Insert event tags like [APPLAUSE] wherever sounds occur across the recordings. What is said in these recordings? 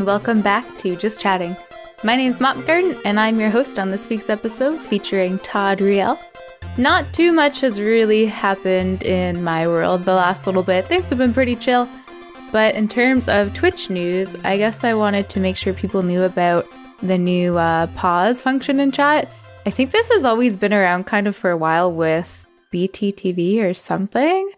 And welcome back to Just Chatting. My name is Mop Garden, and I'm your host on this week's episode featuring Taudriel. Not too much has really happened in my world the last little bit. Things have been pretty chill. But in terms of Twitch news, I guess I wanted to make sure people knew about the new uh, pause function in chat. I think this has always been around kind of for a while with BTTV or something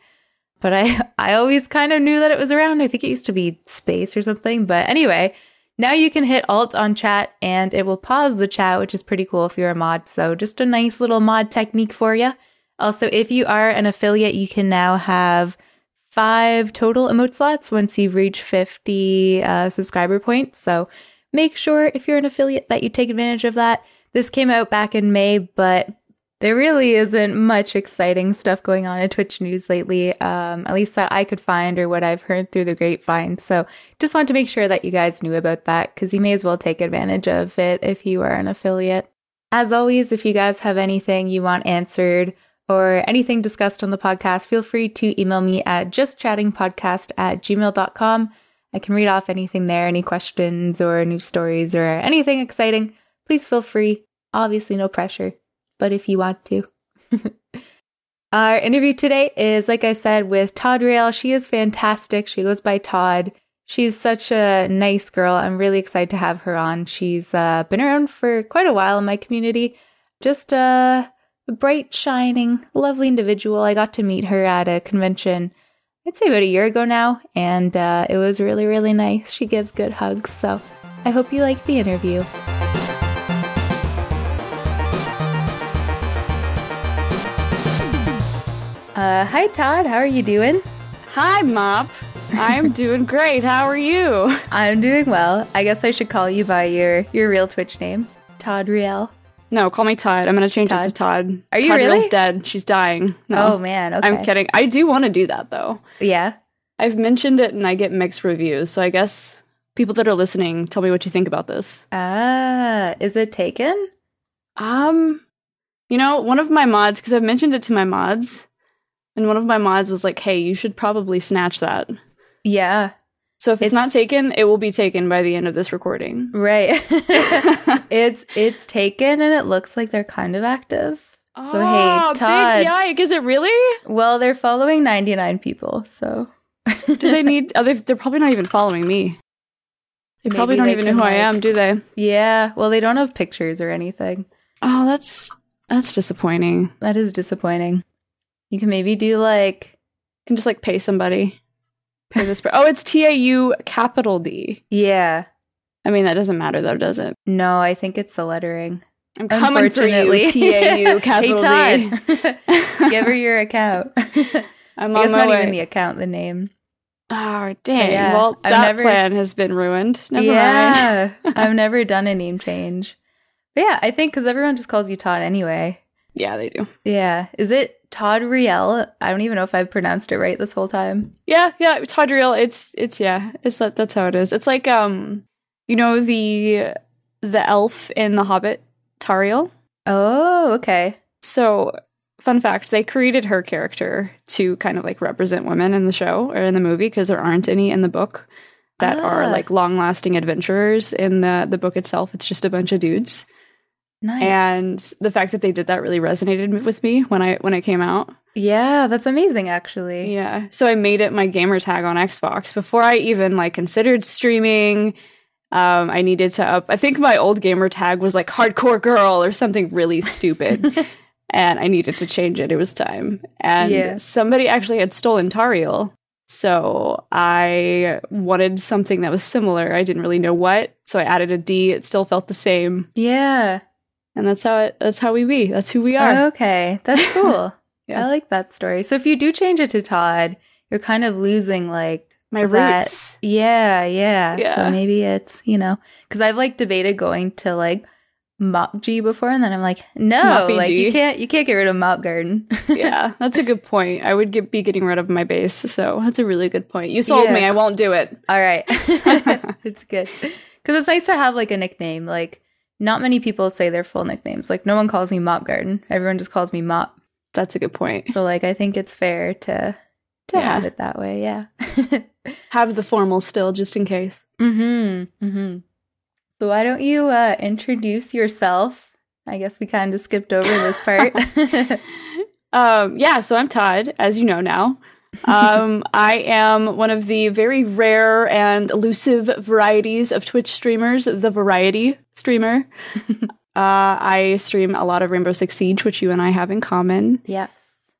but I I always kind of knew that it was around. I think it used to be space or something. But anyway, now you can hit alt on chat and it will pause the chat, which is pretty cool if you're a mod. So just a nice little mod technique for you. Also, if you are an affiliate, you can now have five total emote slots once you've reached 50 uh, subscriber points. So make sure if you're an affiliate that you take advantage of that. This came out back in May, but there really isn't much exciting stuff going on in Twitch news lately, um, at least that I could find or what I've heard through the grapevine. So just want to make sure that you guys knew about that because you may as well take advantage of it if you are an affiliate. As always, if you guys have anything you want answered or anything discussed on the podcast, feel free to email me at justchattingpodcast at gmail.com. I can read off anything there, any questions or news stories or anything exciting. Please feel free. Obviously, no pressure but if you want to. [LAUGHS] Our interview today is, like I said, with Taudriel. She is fantastic. She goes by Todd. She's such a nice girl. I'm really excited to have her on. She's uh, been around for quite a while in my community. Just a bright, shining, lovely individual. I got to meet her at a convention, I'd say about a year ago now, and uh, it was really, really nice. She gives good hugs. So I hope you like the interview. Uh, hi, Todd. How are you doing? Hi, Mop. I'm [LAUGHS] doing great. How are you? I'm doing well. I guess I should call you by your your real Twitch name, Taudriel. No, call me Todd. I'm gonna change Todd. it to Todd. Are you Todd really? Riel's dead. She's dying. No. Oh man. Okay. I'm kidding. I do want to do that though. Yeah. I've mentioned it and I get mixed reviews. So I guess people that are listening, tell me what you think about this. Ah, is it taken? Um, you know, one of my mods because I've mentioned it to my mods and one of my mods was like, "Hey, you should probably snatch that." Yeah. So if it's, it's not taken, it will be taken by the end of this recording. Right. [LAUGHS] [LAUGHS] it's it's taken and it looks like they're kind of active. Oh, so hey, ah, Todd. Big yike, is it really? Well, they're following 99 people, so do they need [LAUGHS] oh, they they're probably not even following me. They Maybe probably don't they even know who like, I am, do they? Yeah. Well, they don't have pictures or anything. Oh, that's that's disappointing. That is disappointing. You can maybe do like you can just like pay somebody. Pay this. oh, it's T A U capital D. Yeah. I mean that doesn't matter though, does it? No, I think it's the lettering. I'm coming for you, [LAUGHS] T A U capital hey, Todd. D. [LAUGHS] Give her your account. I'm I guess not way. even the account, the name. Oh dang! Yeah, well, I've that never, plan has been ruined. Never yeah, [LAUGHS] I've never done a name change. But yeah, I think because everyone just calls you Todd anyway. Yeah, they do. Yeah, is it Taudriel. I don't even know if I've pronounced it right this whole time. Yeah, yeah, Taudriel. It's it's yeah, it's that that's how it is. It's like um, you know the the elf in The Hobbit, Tauriel. Oh, okay. So, fun fact: they created her character to kind of like represent women in the show or in the movie because there aren't any in the book that ah. are like long-lasting adventurers in the the book itself. It's just a bunch of dudes. Nice. And the fact that they did that really resonated with me when I when I came out. Yeah, that's amazing actually. Yeah. So I made it my gamer tag on Xbox before I even like considered streaming. Um, I needed to up I think my old gamer tag was like hardcore girl or something really stupid. [LAUGHS] and I needed to change it. It was time. And yeah. somebody actually had stolen Tauriel. So I wanted something that was similar. I didn't really know what. So I added a D. It still felt the same. Yeah and that's how it that's how we be. That's who we are. Okay. That's [LAUGHS] cool. Yeah. i like that story. So if you do change it to todd you're kind of losing like my that, roots. Yeah, yeah. Yeah. so maybe it's you know because i've like debated going to like mop g before and then i'm like no like you can't you can't get rid of mop garden. [LAUGHS] Yeah that's a good point. I would get, be getting rid of my base so that's a really good point. You sold yeah. me i won't do it. All right. [LAUGHS] It's good. Because it's nice to have like a nickname like not many people say their full nicknames. Like no one calls me Mop Garden. Everyone just calls me Mop. That's a good point. So like I think it's fair to to Yeah. have it that way. Yeah. [LAUGHS] Have the formal still, just in case. mm-hmm. Mm-hmm. So why don't you uh, introduce yourself? I guess we kind of skipped over this part. [LAUGHS] [LAUGHS] Um, yeah, so I'm Todd, as you know now. Um, I am one of the very rare and elusive varieties of Twitch streamers, the variety streamer. [LAUGHS] uh, I stream a lot of Rainbow Six Siege, which you and I have in common. yes.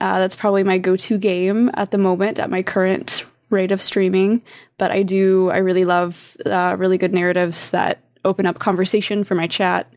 Uh, that's probably my go-to game at the moment at my current rate of streaming. But I do, I really love uh, really good narratives that open up conversation for my chat.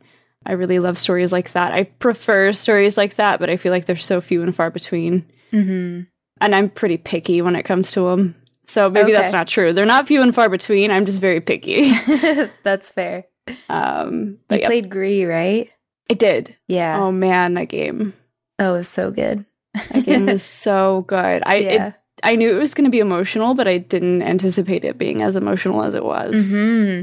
I really love stories like that. I prefer stories like that, but I feel like they're so few and far between. Mm-hmm. And I'm pretty picky when it comes to them. So maybe that's not true. They're not few and far between. I'm just very picky. [LAUGHS] That's fair. Um, but You yeah, played Gris, right? I did. Yeah. Oh man, that game. oh, it was so good. That game was [LAUGHS] so good. I it. I knew it was going to be emotional, but I didn't anticipate it being as emotional as it was. hmm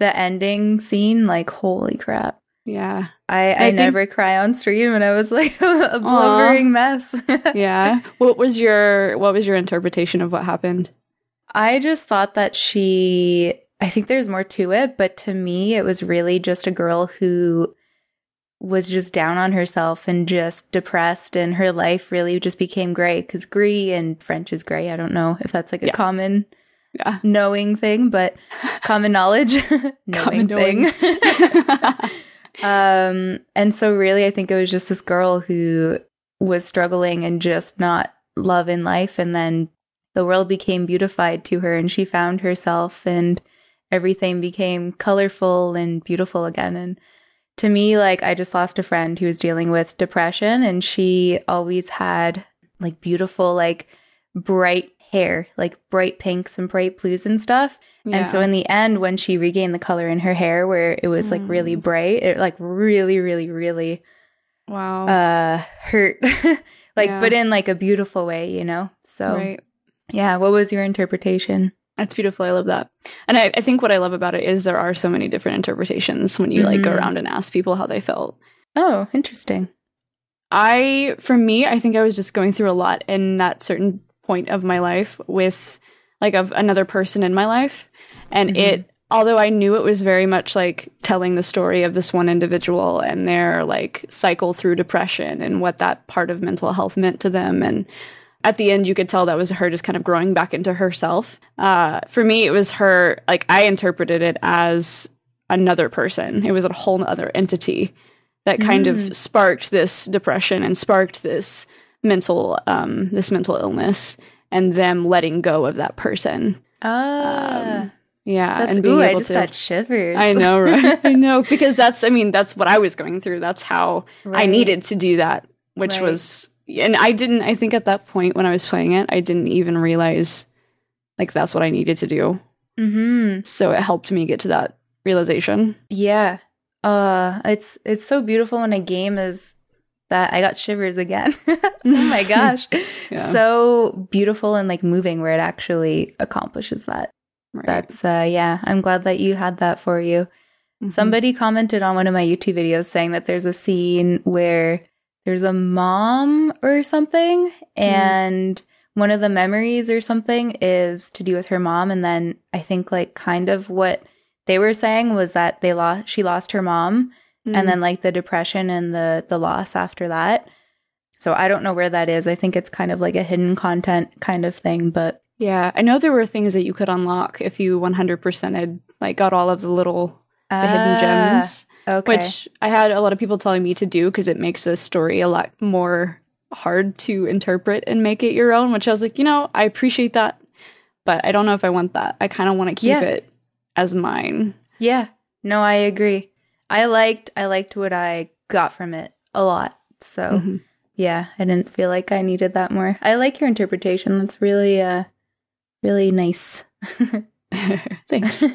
The ending scene, like, holy crap. Yeah. I, I, think- never cry on stream, and I was like [LAUGHS] a blubbering mess. [LAUGHS] Yeah. what was your what was your interpretation of what happened? I just thought that she, I think there's more to it, but to me, it was really just a girl who was just down on herself and just depressed, and her life really just became gray because gris and French is gray. I don't know if that's like a Yeah. common Yeah. knowing thing, but [LAUGHS] common knowledge, [LAUGHS] knowing Common knowing. thing. [LAUGHS] um, and so really, I think it was just this girl who was struggling and just not loving life, and then the world became beautified to her, and she found herself, and everything became colorful and beautiful again. And to me, like I just lost a friend who was dealing with depression, and she always had like beautiful, like bright hair, like bright pinks and bright blues and stuff. And so in the end, when she regained the color in her hair, where it was like really Mm. bright, it like really, really, really wow. uh hurt. [LAUGHS] like, Yeah. but in like a beautiful way, you know? So right. yeah, what was your interpretation? That's beautiful. I love that. And I, I think what I love about it is there are so many different interpretations when you like go Mhm. around and ask people how they felt. Oh, interesting. I, for me, I think I was just going through a lot in that certain point of my life with like of another person in my life. And Mhm. it, although I knew it was very much like telling the story of this one individual and their like cycle through depression and what that part of mental health meant to them. And at the end, you could tell that was her just kind of growing back into herself. Uh, for me, it was her, like, I interpreted it as another person. It was a whole other entity that kind Mm. of sparked this depression and sparked this mental um this mental illness and them letting go of that person Ah, yeah that's and being ooh, I just to got shivers. i know [LAUGHS] right i know because that's i mean that's what i was going through that's how i needed to do that which Right. was and i didn't i think at that point when i was playing it i didn't even realize like that's what i needed to do Mm-hmm. so it helped me get to that realization Yeah. Uh it's it's so beautiful when a game is that I got shivers again. [LAUGHS] oh my [LAUGHS] gosh. Yeah. So beautiful and like moving where it actually accomplishes that. right. That's uh yeah, I'm glad that you had that for you. Mhm. Somebody commented on one of my YouTube videos saying that there's a scene where there's a mom or something and one of the memories or something is to do with her mom and then I think like kind of what they were saying was that they lost she lost her mom Mhm. and then like the depression and the the loss after that. So I don't know where that is. I think it's kind of like a hidden content kind of thing, but Yeah, I know there were things that you could unlock if you 100% had like got all of the little the hidden Ah, gems, Okay. which I had a lot of people telling me to do because it makes the story a lot more hard to interpret and make it your own. Which I was like, you know, I appreciate that, but I don't know if I want that. I kind of want to keep Yeah. it as mine. Yeah. No, I agree. I liked I liked what I got from it a lot. So Mhm. yeah, I didn't feel like I needed that more. I like your interpretation. That's really uh really nice. [LAUGHS] Thanks. [LAUGHS]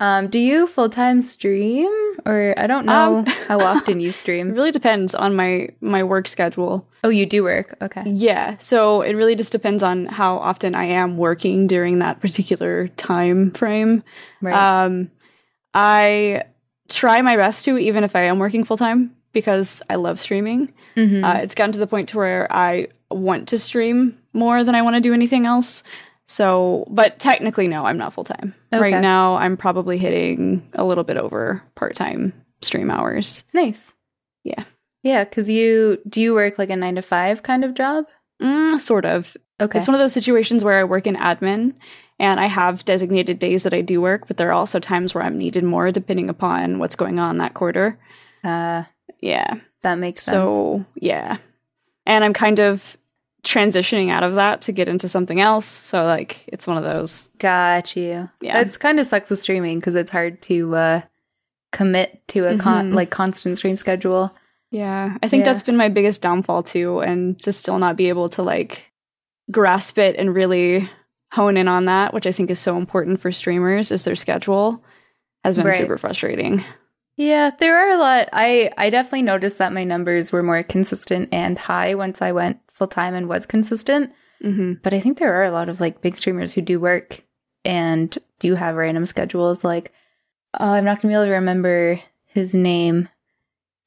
um, do you full time stream? Or I don't know Um, how [LAUGHS] often you stream? It really depends on my my work schedule. Oh, you do work. Okay. Yeah, so it really just depends on how often I am working during that particular time frame. Right. Um, I try my best to, even if I am working full time, because I love streaming. Mhm. Uh, it's gotten to the point to where I want to stream more than I want to do anything else. So, but technically, no, I'm not full time. Okay. Right now, I'm probably hitting a little bit over part time stream hours. Nice. Yeah. Yeah, because you do you work like a nine to five kind of job? Mm, sort of. Okay. It's one of those situations where I work in admin and I have designated days that I do work, but there are also times where I'm needed more depending upon what's going on that quarter. uh, Yeah. that makes sense. So, yeah. And I'm kind of transitioning out of that to get into something else. So, like, it's one of those. Got you. Yeah. It's kind of sucks with streaming because it's hard to uh, commit to a con- Mhm. like constant stream schedule. Yeah. I think Yeah. that's been my biggest downfall too. And to still not be able to, like, grasp it and really hone in on that, which I think is so important for streamers, is their schedule, has been Right. super frustrating. Yeah, there are a lot. I I definitely noticed that my numbers were more consistent and high once I went full time and was consistent. hmm But I think there are a lot of like big streamers who do work and do have random schedules. Like, uh, I'm not gonna be able to remember his name,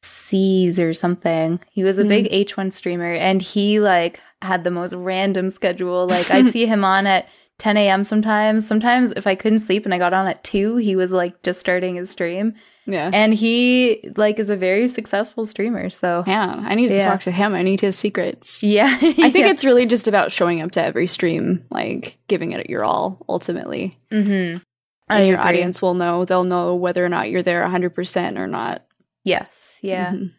C's or something. He was a Mm. big H1 streamer, and he like had the most random schedule. Like, I'd [LAUGHS] see him on at 10 a.m. sometimes. Sometimes, if I couldn't sleep and I got on at two, he was like just starting his stream, Yeah. and he like is a very successful streamer. So yeah. I need to Yeah. talk to him. I need his secrets. yeah, I think [LAUGHS] it's really just about showing up to every stream, like giving it your all ultimately. Mm-hmm. And your audience will know, they'll know whether or not you're there 100% or not. Yes, yeah. Mhm.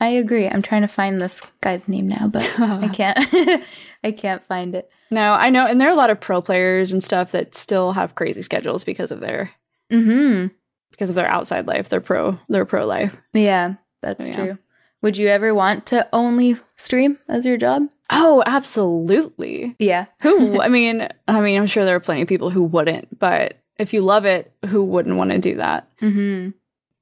I agree. I'm trying to find this guy's name now, but I [LAUGHS] can't. [LAUGHS] I can't find it. No, I know. And there are a lot of pro players and stuff that still have crazy schedules because of their Hmm. because of their outside life, their pro their pro life. Yeah, that's Yeah. true. Would you ever want to only stream as your job? Oh, absolutely. Yeah. Who [LAUGHS] I mean, I mean, I'm sure there are plenty of people who wouldn't, but if you love it, who wouldn't want to do that? Hmm.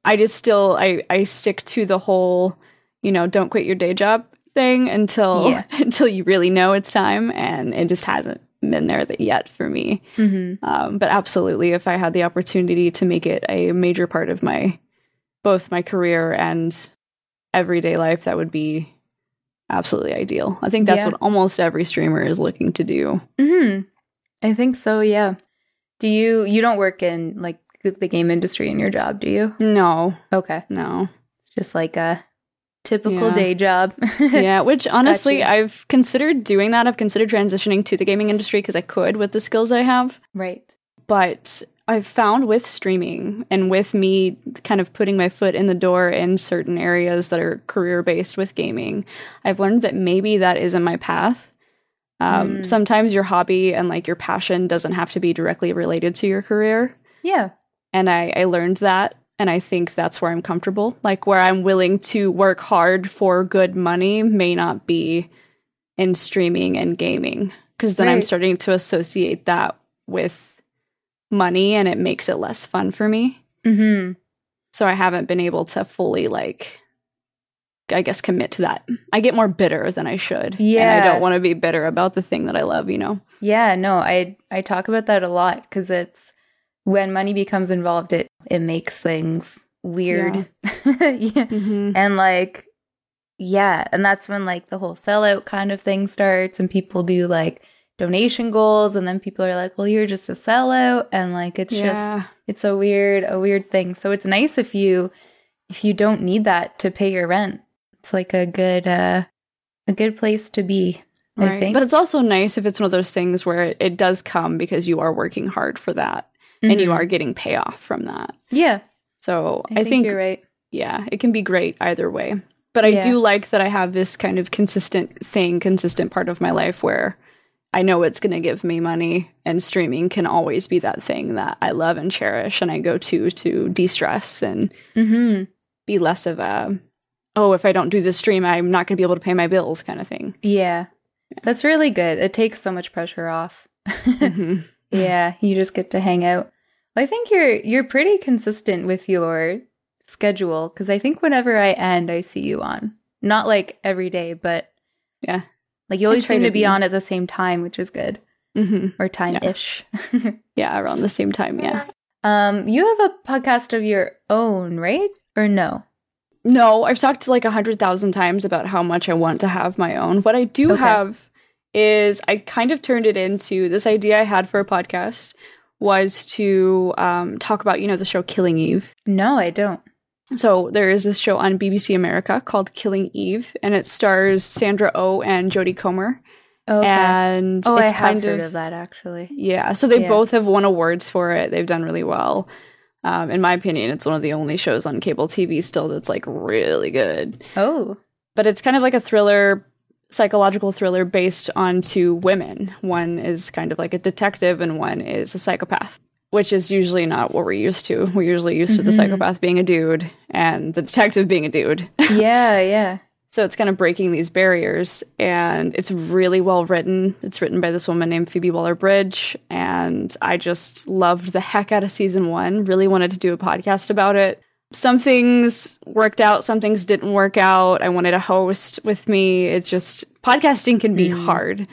I just still I I stick to the whole, you know, don't quit your day job thing until Yeah. [LAUGHS] until you really know it's time and it just hasn't been there yet for me. Hmm. Um, but absolutely if I had the opportunity to make it a major part of my both my career and everyday life that would be absolutely ideal. I think that's Yeah. what almost every streamer is looking to do. Hmm. I think so. Yeah. Do you? You don't work in like the game industry in your job, do you? No, Okay. no. It's just like a typical Yeah. day job. [LAUGHS] yeah, which honestly, I've considered doing that. I've considered transitioning to the gaming industry because I could with the skills I have. right. But I've found with streaming and with me kind of putting my foot in the door in certain areas that are career based with gaming, I've learned that maybe that isn't my path. Um, Mm. Sometimes your hobby and like your passion doesn't have to be directly related to your career. Yeah. And I, I learned that. And I think that's where I'm comfortable. Like where I'm willing to work hard for good money may not be in streaming and gaming. Because then I'm starting to associate that with money and it makes it less fun for me. Hmm. So I haven't been able to fully like I guess commit to that. I get more bitter than I should. Yeah. And I don't want to be bitter about the thing that I love, you know. Yeah, no, I I talk about that a lot because it's when money becomes involved, it it makes things weird, yeah. [LAUGHS] and like yeah, and that's when like the whole sellout kind of thing starts, and people do like donation goals, and then people are like, "Well, you're just a sellout," and like it's just it's a weird a weird thing. So it's nice if you if you don't need that to pay your rent. It's like a good uh a good place to be. I Right. think. But it's also nice if it's one of those things where it does come because you are working hard for that and you Mhm. are getting payoff from that. yeah. So I, I, think, think, you're right. yeah, it can be great either way. But I Yeah. do like that I have this kind of consistent thing, consistent part of my life where I know it's going to give me money and streaming can always be that thing that I love and cherish and I go to to de-stress and Mm-hmm. be less of a oh, if I don't do this stream, I'm not going to be able to pay my bills kind of thing. Yeah. That's really good. It takes so much pressure off. [LAUGHS] Mhm. Yeah, you just get to hang out. I think you're you're pretty consistent with your schedule because I think whenever I end, I see you on. Not like every day, but Yeah. like you always seem to be be. on at the same time, which is good Mhm. or time ish. [LAUGHS] Yeah, around the same time, yeah. um, you have a podcast of your own, right? Or no? No, I've talked like a hundred thousand times about how much I want to have my own. What I do Okay. have is I kind of turned it into this idea I had for a podcast was to um, talk about, you know, the show Killing Eve. No, I don't. So there is this show on BBC America called Killing Eve, and it stars Sandra O oh and Jodie Comer. Okay. And oh, I it's have kind heard of, of that actually. yeah. So they Yeah. both have won awards for it. They've done really well. Um, in my opinion, it's one of the only shows on cable TV still that's like really good. Oh, But it's kind of like a thriller, psychological thriller based on two women. One is kind of like a detective, and one is a psychopath. Which is usually not what we're used to. We're usually used to the Mhm. psychopath being a dude and the detective being a dude. [LAUGHS] yeah, yeah. So it's kind of breaking these barriers, and it's really well written. It's written by this woman named Phoebe Waller Bridge, and I just loved the heck out of season one. Really wanted to do a podcast about it. Some things worked out, some things didn't work out. I wanted a host with me. It's just podcasting can be Mm. hard.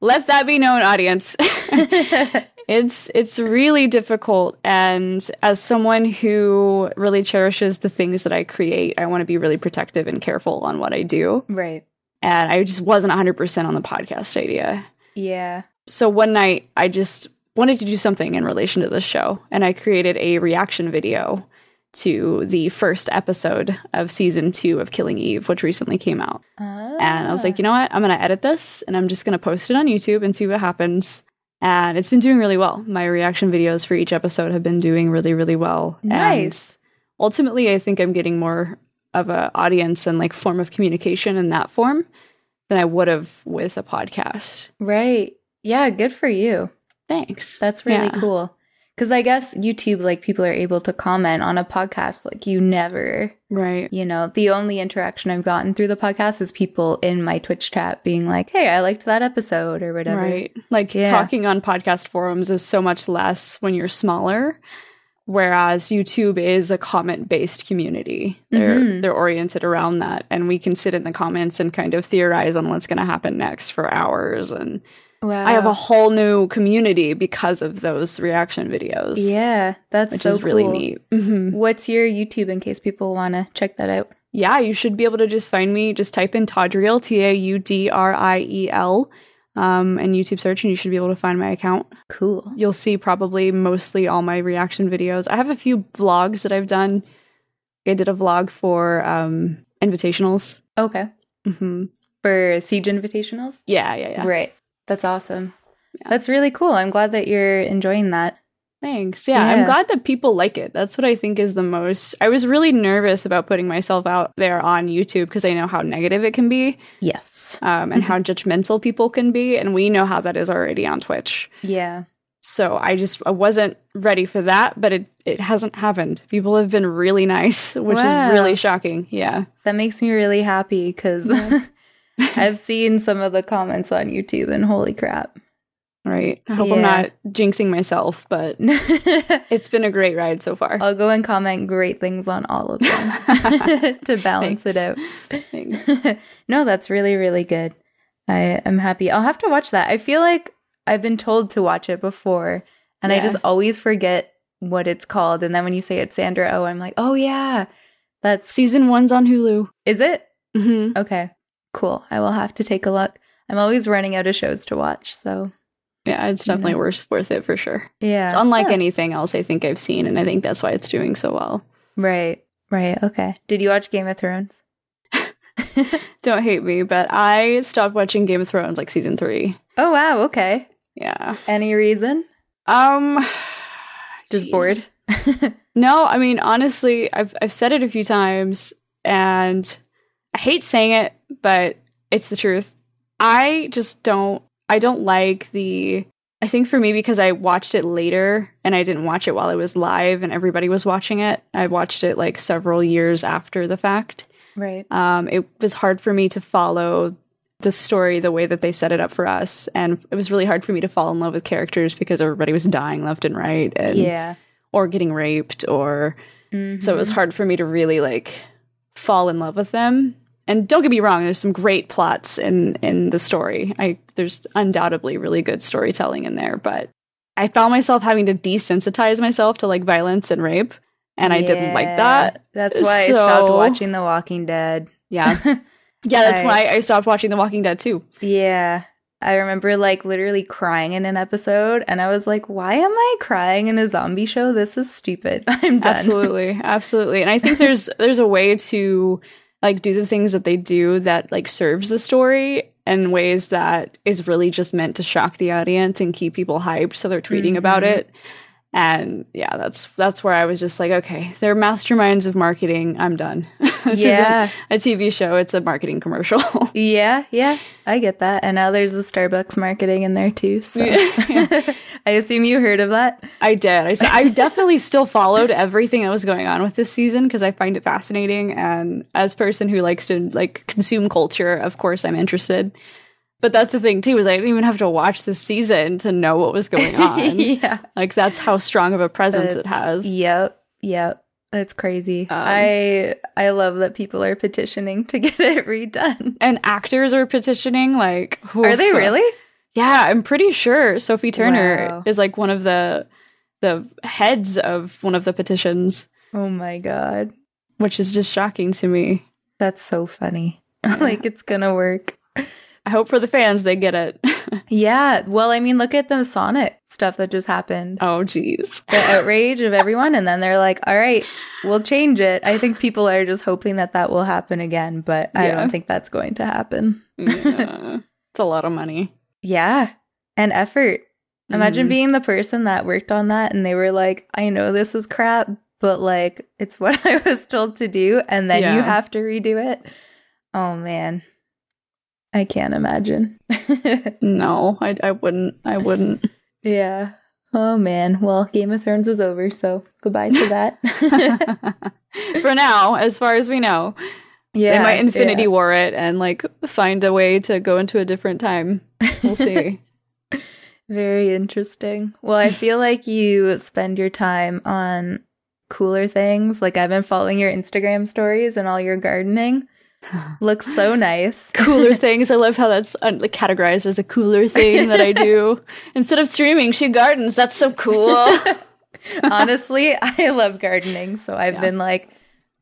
Let that be known, audience. [LAUGHS] [LAUGHS] it's it's really difficult and as someone who really cherishes the things that I create, I want to be really protective and careful on what I do. right. And I just wasn't 100% on the podcast idea. Yeah. So one night I just wanted to do something in relation to this show and I created a reaction video to the first episode of season 2 of Killing Eve which recently came out. And I was like, ah. you know what? I'm going to edit this and I'm just going to post it on YouTube and see what happens. And it's been doing really well. My reaction videos for each episode have been doing really, really well. And nice. ultimately, I think I'm getting more of an audience and like form of communication in that form than I would have with a podcast. Right. Yeah, good for you. Thanks. That's really Yeah. cool. Cuz I guess YouTube like people are able to comment on a podcast like you never, Right. you know, the only interaction I've gotten through the podcast is people in my Twitch chat being like, "Hey, I liked that episode" or whatever. Right. Like Yeah. talking on podcast forums is so much less when you're smaller. Whereas YouTube is a comment based community. They're Mhm. they're oriented around that. And we can sit in the comments and kind of theorize on what's gonna happen next for hours. And Wow. I have a whole new community because of those reaction videos. Yeah, that's Which so is really cool. neat. [LAUGHS] hmm What's your YouTube in case people want to check that out? Yeah, you should be able to just find me. Just type in Taudriel, T A U D R I E L, um, and YouTube search, and you should be able to find my account. Cool. You'll see probably mostly all my reaction videos. I have a few vlogs that I've done. I did a vlog for um, invitationals. Okay. hmm For Siege Invitationals? Yeah, yeah, yeah. Right. That's awesome. Yeah. That's really cool. I'm glad that you're enjoying that. Thanks. Yeah, Yeah. I'm glad that people like it. That's what I think is the most. I was really nervous about putting myself out there on YouTube because I know how negative it can be Yes. um, and how judgmental people can be. And we know how that is already on Twitch. Yeah. So I just I wasn't ready for that, but it, it hasn't happened. People have been really nice, which Wow. is really shocking. Yeah. That makes me really happy because [LAUGHS] [LAUGHS] I've seen some of the comments on YouTube and holy crap. Right. I hope I'm not jinxing myself, but [LAUGHS] it's been a great ride so far. I'll go and comment great things on all of them [LAUGHS] to balance it out. No, that's really, really good. I am happy. I'll have to watch that. I feel like I've been told to watch it before, and I just always forget what it's called. And then when you say it's Sandra Oh, I'm like, oh yeah, that's Season one's on Hulu. is it? hmm Okay, cool. I will have to take a look. I'm always running out of shows to watch, so Yeah, it's definitely Yeah. worth worth it for sure. yeah. It's unlike Yeah. anything else I think I've seen, and I think that's why it's doing so well. Right, right. Okay. Did you watch Game of Thrones? [LAUGHS] Don't hate me, but I stopped watching Game of Thrones like season three. Oh wow. Okay. Yeah. Any reason? Um, [SIGHS] Just jeez. bored. [LAUGHS] No, I mean honestly, I've I've said it a few times, and I hate saying it, but it's the truth. I just don't. I don't like the. I think for me because I watched it later and I didn't watch it while it was live and everybody was watching it. I watched it like several years after the fact. right. Um, it was hard for me to follow the story the way that they set it up for us, and it was really hard for me to fall in love with characters because everybody was dying left and right, and Yeah. or getting raped, or so it was hard for me to really like fall in love with them. And don't get me wrong, there's some great plots in in the story. I there's undoubtedly really good storytelling in there, but I found myself having to desensitize myself to like violence and rape, and I didn't like that. That's why I stopped watching The Walking Dead. Yeah. [LAUGHS] Yeah, that's I- why I stopped watching The Walking Dead too. yeah. I remember like literally crying in an episode, and I was like, why am I crying in a zombie show? This is stupid. [LAUGHS] I'm done. Absolutely. Absolutely. And I think there's [LAUGHS] there's a way to like do the things that they do that like serves the story in ways that is really just meant to shock the audience and keep people hyped so they're tweeting about Mhm. it. And yeah, that's that's where I was just like, okay, they're masterminds of marketing. I'm done. [LAUGHS] this yeah. isn't a TV show, it's a marketing commercial. [LAUGHS] Yeah, yeah, I get that. And now there's the Starbucks marketing in there too. So Yeah. [LAUGHS] I assume you heard of that. I did. i, I definitely still followed everything that was going on with this season because I find it fascinating. And as a person who likes to like consume culture, of course, I'm interested. But that's the thing too is I didn't even have to watch the season to know what was going [LAUGHS] on. yeah. like that's how strong of a presence it has. Yep, yep. It's crazy. Um, I I love that people are petitioning to [LAUGHS] get it redone. And actors are petitioning. Like, Are they really? Yeah, I'm pretty sure Sophie Turner Wow. is like one of the the heads of one of the petitions, Oh my god. which is just shocking to me. That's so funny. [LAUGHS] Like it's gonna work. I hope for the fans they get it. [LAUGHS] Yeah. Well, I mean, look at the Sonic stuff that just happened. oh, jeez. The outrage of everyone, and then they're like, "All right, we'll change it." I think people are just hoping that that will happen again, but I don't think that's going to happen. Yeah. [LAUGHS] it's a lot of money. Yeah, and effort. Imagine Mhm. being the person that worked on that, and they were like, "I know this is crap, but like, it's [LAUGHS] what I was told to do," and then you have to redo it. Oh man, I can't imagine. [LAUGHS] No, I, I wouldn't. I wouldn't. Yeah. Oh man. Well, Game of Thrones is over, so goodbye to that. [LAUGHS] For now, as far as we know, yeah. they might Infinity yeah. War it and like find a way to go into a different time. We'll [LAUGHS] see. Very interesting. Well, I feel like you spend your time on cooler things. Like I've been following your Instagram stories and all your gardening. [LAUGHS] Looks so nice. [LAUGHS] cooler things. I love how that's uh, like, categorized as a cooler thing that I do. [LAUGHS] Instead of streaming, she gardens. That's so cool. Honestly, I love gardening, so I've Yeah. been like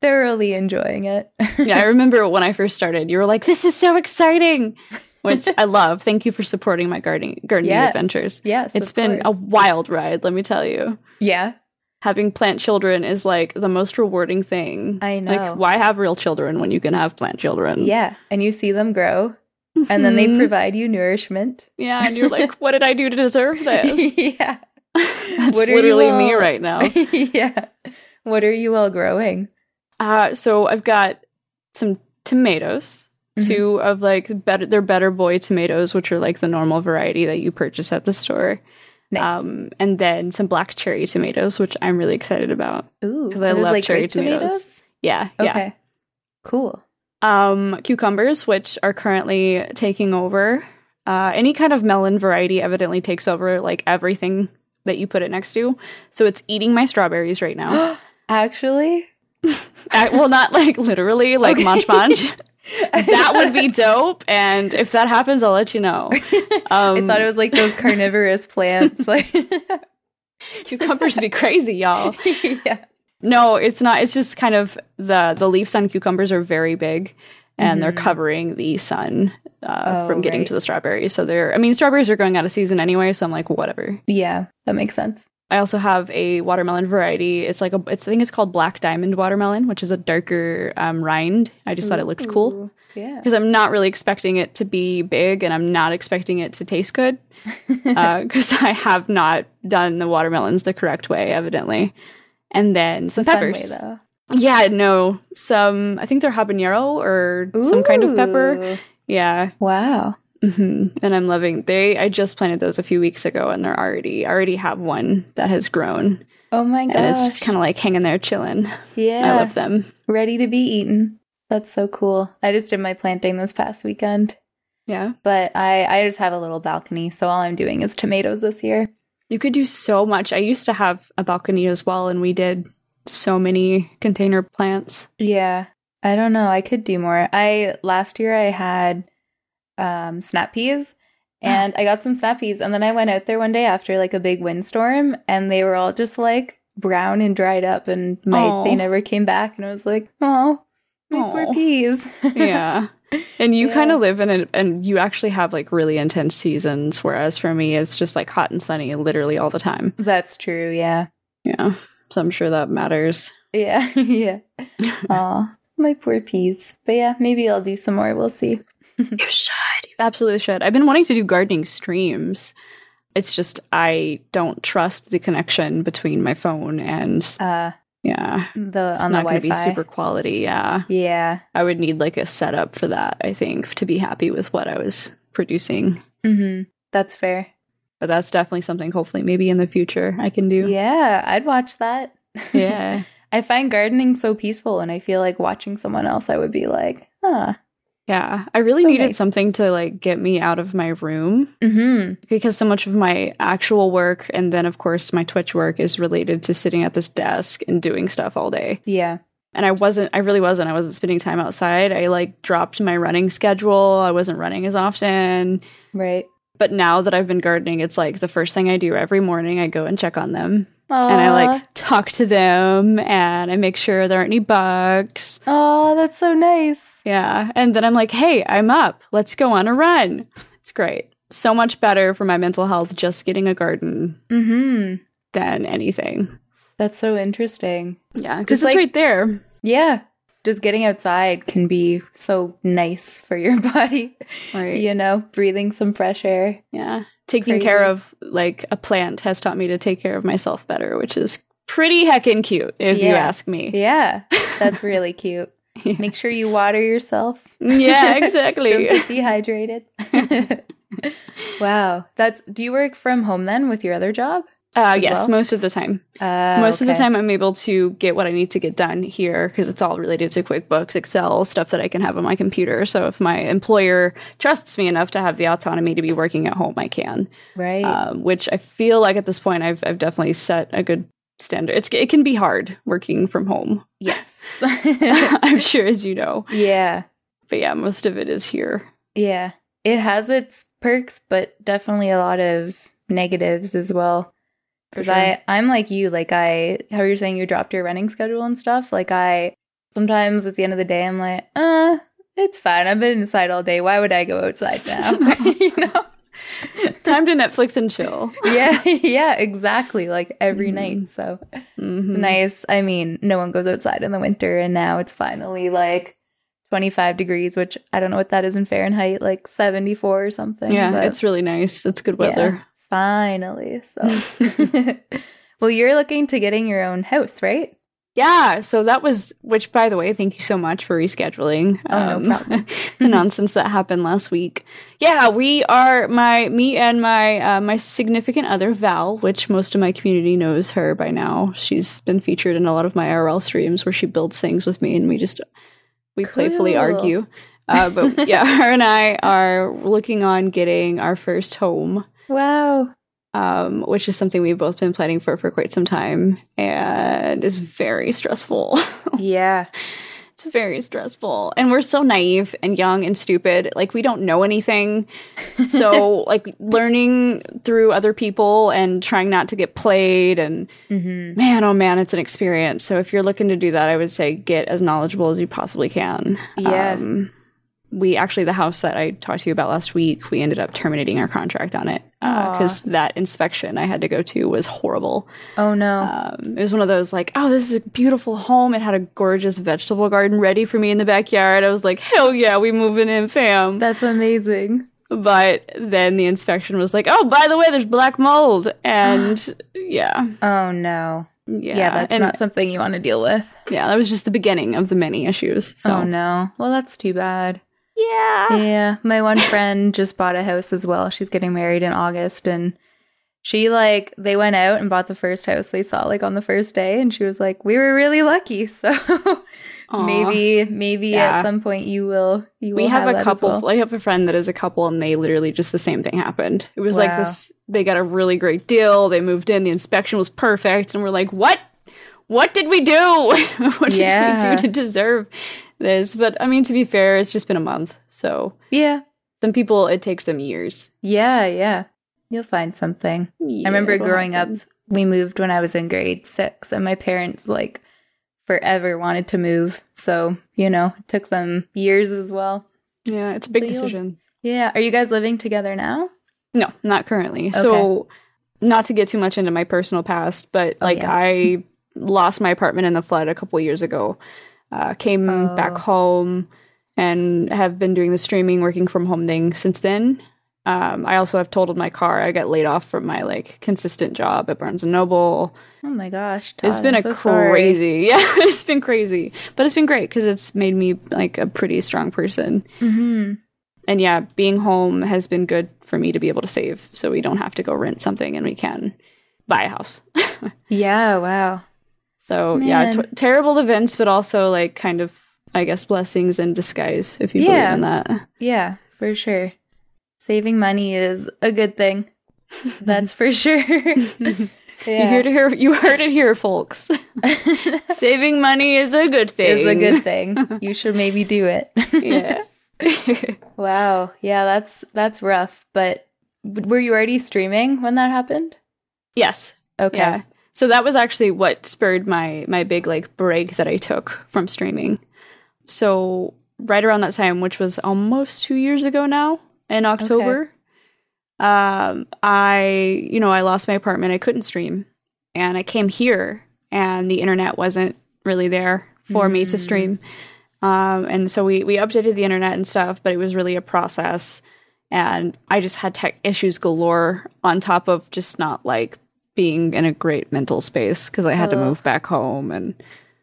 thoroughly enjoying it. yeah, I remember when I first started, you were like, "This is so exciting," which I love. Thank you for supporting my gardening gardening Yes. adventures. Yes. It's been a wild ride, let me tell you. Yeah. Having plant children is like the most rewarding thing. I know. Like, why have real children when you can have plant children? Yeah. And you see them grow and then they Mhm. provide you nourishment. yeah, and you're like, what did I do to deserve [LAUGHS] this? yeah. [LAUGHS] That's What are you me all- right now. [LAUGHS] yeah. What are you all growing? Uh, so I've got some tomatoes, Mhm. two of like better, they're better boy tomatoes, which are like the normal variety that you purchase at the store. Nice. Um, and then some black cherry tomatoes, which I'm really excited about. Ooh, 'cause I love cherry grape tomatoes. Yeah, yeah. Cool. Um, cucumbers, which are currently taking over. Uh, any kind of melon variety evidently takes over like everything that you put it next to. So it's eating my strawberries right now. [GASPS] Actually, I, well, not like literally, like Okay. munch [LAUGHS] munch. that would be dope. And if that happens, I'll let you know. Um, [LAUGHS] I thought it was like those carnivorous [LAUGHS] plants. Like, cucumbers be crazy, y'all. yeah. No, it's not. It's just kind of the the leaves on cucumbers are very big, and they're Mhm. covering the sun uh, Oh, from getting right. to the strawberries. So they're. I mean, strawberries are going out of season anyway. So I'm like, whatever. Yeah, that makes sense. I also have a watermelon variety. It's like a. It's I think it's called black diamond watermelon, which is a darker um, rind. I just thought it looked cool. Ooh, Yeah. because I'm not really expecting it to be big and I'm not expecting it to taste good [LAUGHS] because I have not done the watermelons the correct way, evidently. And then some peppers. way, though. yeah, no, some I think they're habanero or some kind of pepper. Yeah, Wow. Hmm and I'm loving. They I just planted those a few weeks ago and they're already I already have one that has grown Oh my gosh. and it's just kind of like hanging there chilling. yeah. I love them. Ready to be eaten. That's so cool. I just did my planting this past weekend, Yeah, but I I just have a little balcony, so all I'm doing is tomatoes this year. You could do so much. I used to have a balcony as well, and we did so many container plants. Yeah. I don't know. I could do more. I last year I had um snap peas and I got some snap peas and then I went out there one day after like a big windstorm and they were all just like brown and dried up and my they never came back and I was like, "Oh, my poor peas." [LAUGHS] Yeah. And you Yeah. kind of live in it, and you actually have like really intense seasons. Whereas for me, it's just like hot and sunny literally all the time. That's true. Yeah. Yeah. So I'm sure that matters. Yeah. [LAUGHS] yeah. [LAUGHS] Aw, my poor peas. But yeah, maybe I'll do some more. We'll see. [LAUGHS] You should. You absolutely should. I've been wanting to do gardening streams. It's just I don't trust the connection between my phone and Uh, yeah. the It's on not going to be super quality. Yeah. Yeah. I would need like a setup for that, I think, to be happy with what I was producing. Mm-hmm. That's fair. But that's definitely something hopefully maybe in the future I can do. Yeah, I'd watch that. Yeah. [LAUGHS] I find gardening so peaceful, and I feel like watching someone else, I would be like, huh. Yeah. I really So needed nice. something to like get me out of my room Mm-hmm. because so much of my actual work and then of course my Twitch work is related to sitting at this desk and doing stuff all day. Yeah. And I wasn't I really wasn't. I wasn't spending time outside. I like dropped my running schedule. I wasn't running as often. Right. But now that I've been gardening, it's like the first thing I do every morning, I go and check on them. And I like talk to them and I make sure there aren't any bugs. Oh, that's so nice. Yeah. And then I'm like, hey, I'm up. Let's go on a run. It's great. So much better for my mental health just getting a garden Mm-hmm. than anything. That's so interesting. Yeah. Because It's it's like- right there. Yeah. Just getting outside can be so nice for your [LAUGHS] body. Right. You know, breathing some fresh air. Yeah. Taking Crazy. care of like a plant has taught me to take care of myself better, which is pretty heckin' cute if you ask me. Yeah. That's [LAUGHS] really cute. Yeah. Make sure you water yourself. Yeah, [LAUGHS] Don't exactly. get dehydrated. [LAUGHS] wow. That's do you work from home then with your other job? Uh, yes, well? most of the time. Uh, most of the time, I'm able to get what I need to get done here because it's all related to QuickBooks, Excel, stuff that I can have on my computer. So if my employer trusts me enough to have the autonomy to be working at home, I can. Right. Um, which I feel like at this point, I've I've definitely set a good standard. It's it can be hard working from home. yes. [LAUGHS] I'm sure, as you know. yeah. But yeah, most of it is here. Yeah. It has its perks, but definitely a lot of negatives as well. Because sure. I, I'm like you, like I, how you're saying you dropped your running schedule and stuff. Like I, sometimes at the end of the day, I'm like, uh, it's fine. I've been inside all day. Why would I go outside now? [LAUGHS] [LAUGHS] [LAUGHS] you know? Time to Netflix and chill. yeah, yeah, exactly. Like every Mhm. night. So Mhm. it's nice. I mean, no one goes outside in the winter, and now it's finally like 25 degrees, which I don't know what that is in Fahrenheit, like 74 or something. Yeah, it's really nice. It's good weather. Finally. So, [LAUGHS] [LAUGHS] well, you're looking to getting your own house, right? Yeah, so that was, which by the way, thank you so much for rescheduling. Oh, no problem. [LAUGHS] the nonsense that happened last week. Yeah, we are my me and my uh, my significant other Val, which most of my community knows her by now. She's been featured in a lot of my IRL streams where she builds things with me, and we just we playfully argue. Uh, but yeah, her and I are looking on getting our first home Wow. um, which is something we've both been planning for for quite some time and is very stressful. [LAUGHS] Yeah. it's very stressful. And we're so naive and young and stupid. Like, we don't know anything. So, [LAUGHS] like, learning through other people and trying not to get played and hmm man, oh man, it's an experience. So, if you're looking to do that, I would say get as knowledgeable as you possibly can. Yeah. Um, we actually, the house that I talked to you about last week, we ended up terminating our contract on it because that inspection I had to go to was horrible. Oh no. Um, it was one of those like, oh, this is a beautiful home. It had a gorgeous vegetable garden ready for me in the backyard. I was like, hell yeah, we moving in, fam. That's amazing. But then the inspection was like, oh, by the way, there's black mold, and [GASPS] yeah, Oh no. yeah, Yeah, that's and not something you want to deal with. yeah, that was just the beginning of the many issues. So Oh no. Well, that's too bad. Yeah, Yeah, my one friend just bought a house as well. She's getting married in August and she like they went out and bought the first house they saw like on the first day and she was like, "We were really lucky." [LAUGHS] So maybe maybe Yeah. at some point you will you will we have, that a couple. well. I have a friend that is a couple, and they literally just the same thing happened. It was like this. They got a really great deal. They moved in. The inspection was perfect, and we're like, what? What did we do? [LAUGHS] what did Yeah. we do to deserve this? But I mean, to be fair, it's just been a month. So Yeah. some people, it takes them years. Yeah, yeah. You'll find something. I remember growing up, we moved when I was in grade 6 and my parents like forever wanted to move. So, you know, it took them years as well. Yeah, it's a big But decision. Yeah. Are you guys living together now? No, not currently. So, not to get too much into my personal past, but Oh, like yeah. I lost my apartment in the flood a couple years ago. Uh, came back Oh. home and have been doing the streaming, working from home thing since then. Um, I also have totaled my car. I got laid off from my like consistent job at Barnes and Noble. Oh my gosh. It's been I'm a so sorry. crazy, [LAUGHS] yeah, it's been crazy, but it's been great because it's made me like a pretty strong person. hmm and yeah, being home has been good for me to be able to save so we don't have to go rent something and we can buy a house. [LAUGHS] Yeah. Wow. So yeah, t- terrible events, but also like kind of, I guess, blessings in disguise, if you Yeah. believe in that. Yeah, for sure. Saving money is a good thing. That's for sure. [LAUGHS] You heard it here. You heard it here, folks. [LAUGHS] Saving money is a good thing. is a good thing. You should maybe do it. yeah. [LAUGHS] wow. Yeah, that's that's rough. But were you already streaming when that happened? yes. Okay. Yeah. So that was actually what spurred my my big like break that I took from streaming. So right around that time, which was almost two years ago now, in October, um, I you know I lost my apartment. I couldn't stream, and I came here, and the internet wasn't really there for me to Mm. stream. Um, and so we we updated the internet and stuff, but it was really a process, and I just had tech issues galore on top of just not like being in a great mental space because I had to move back home and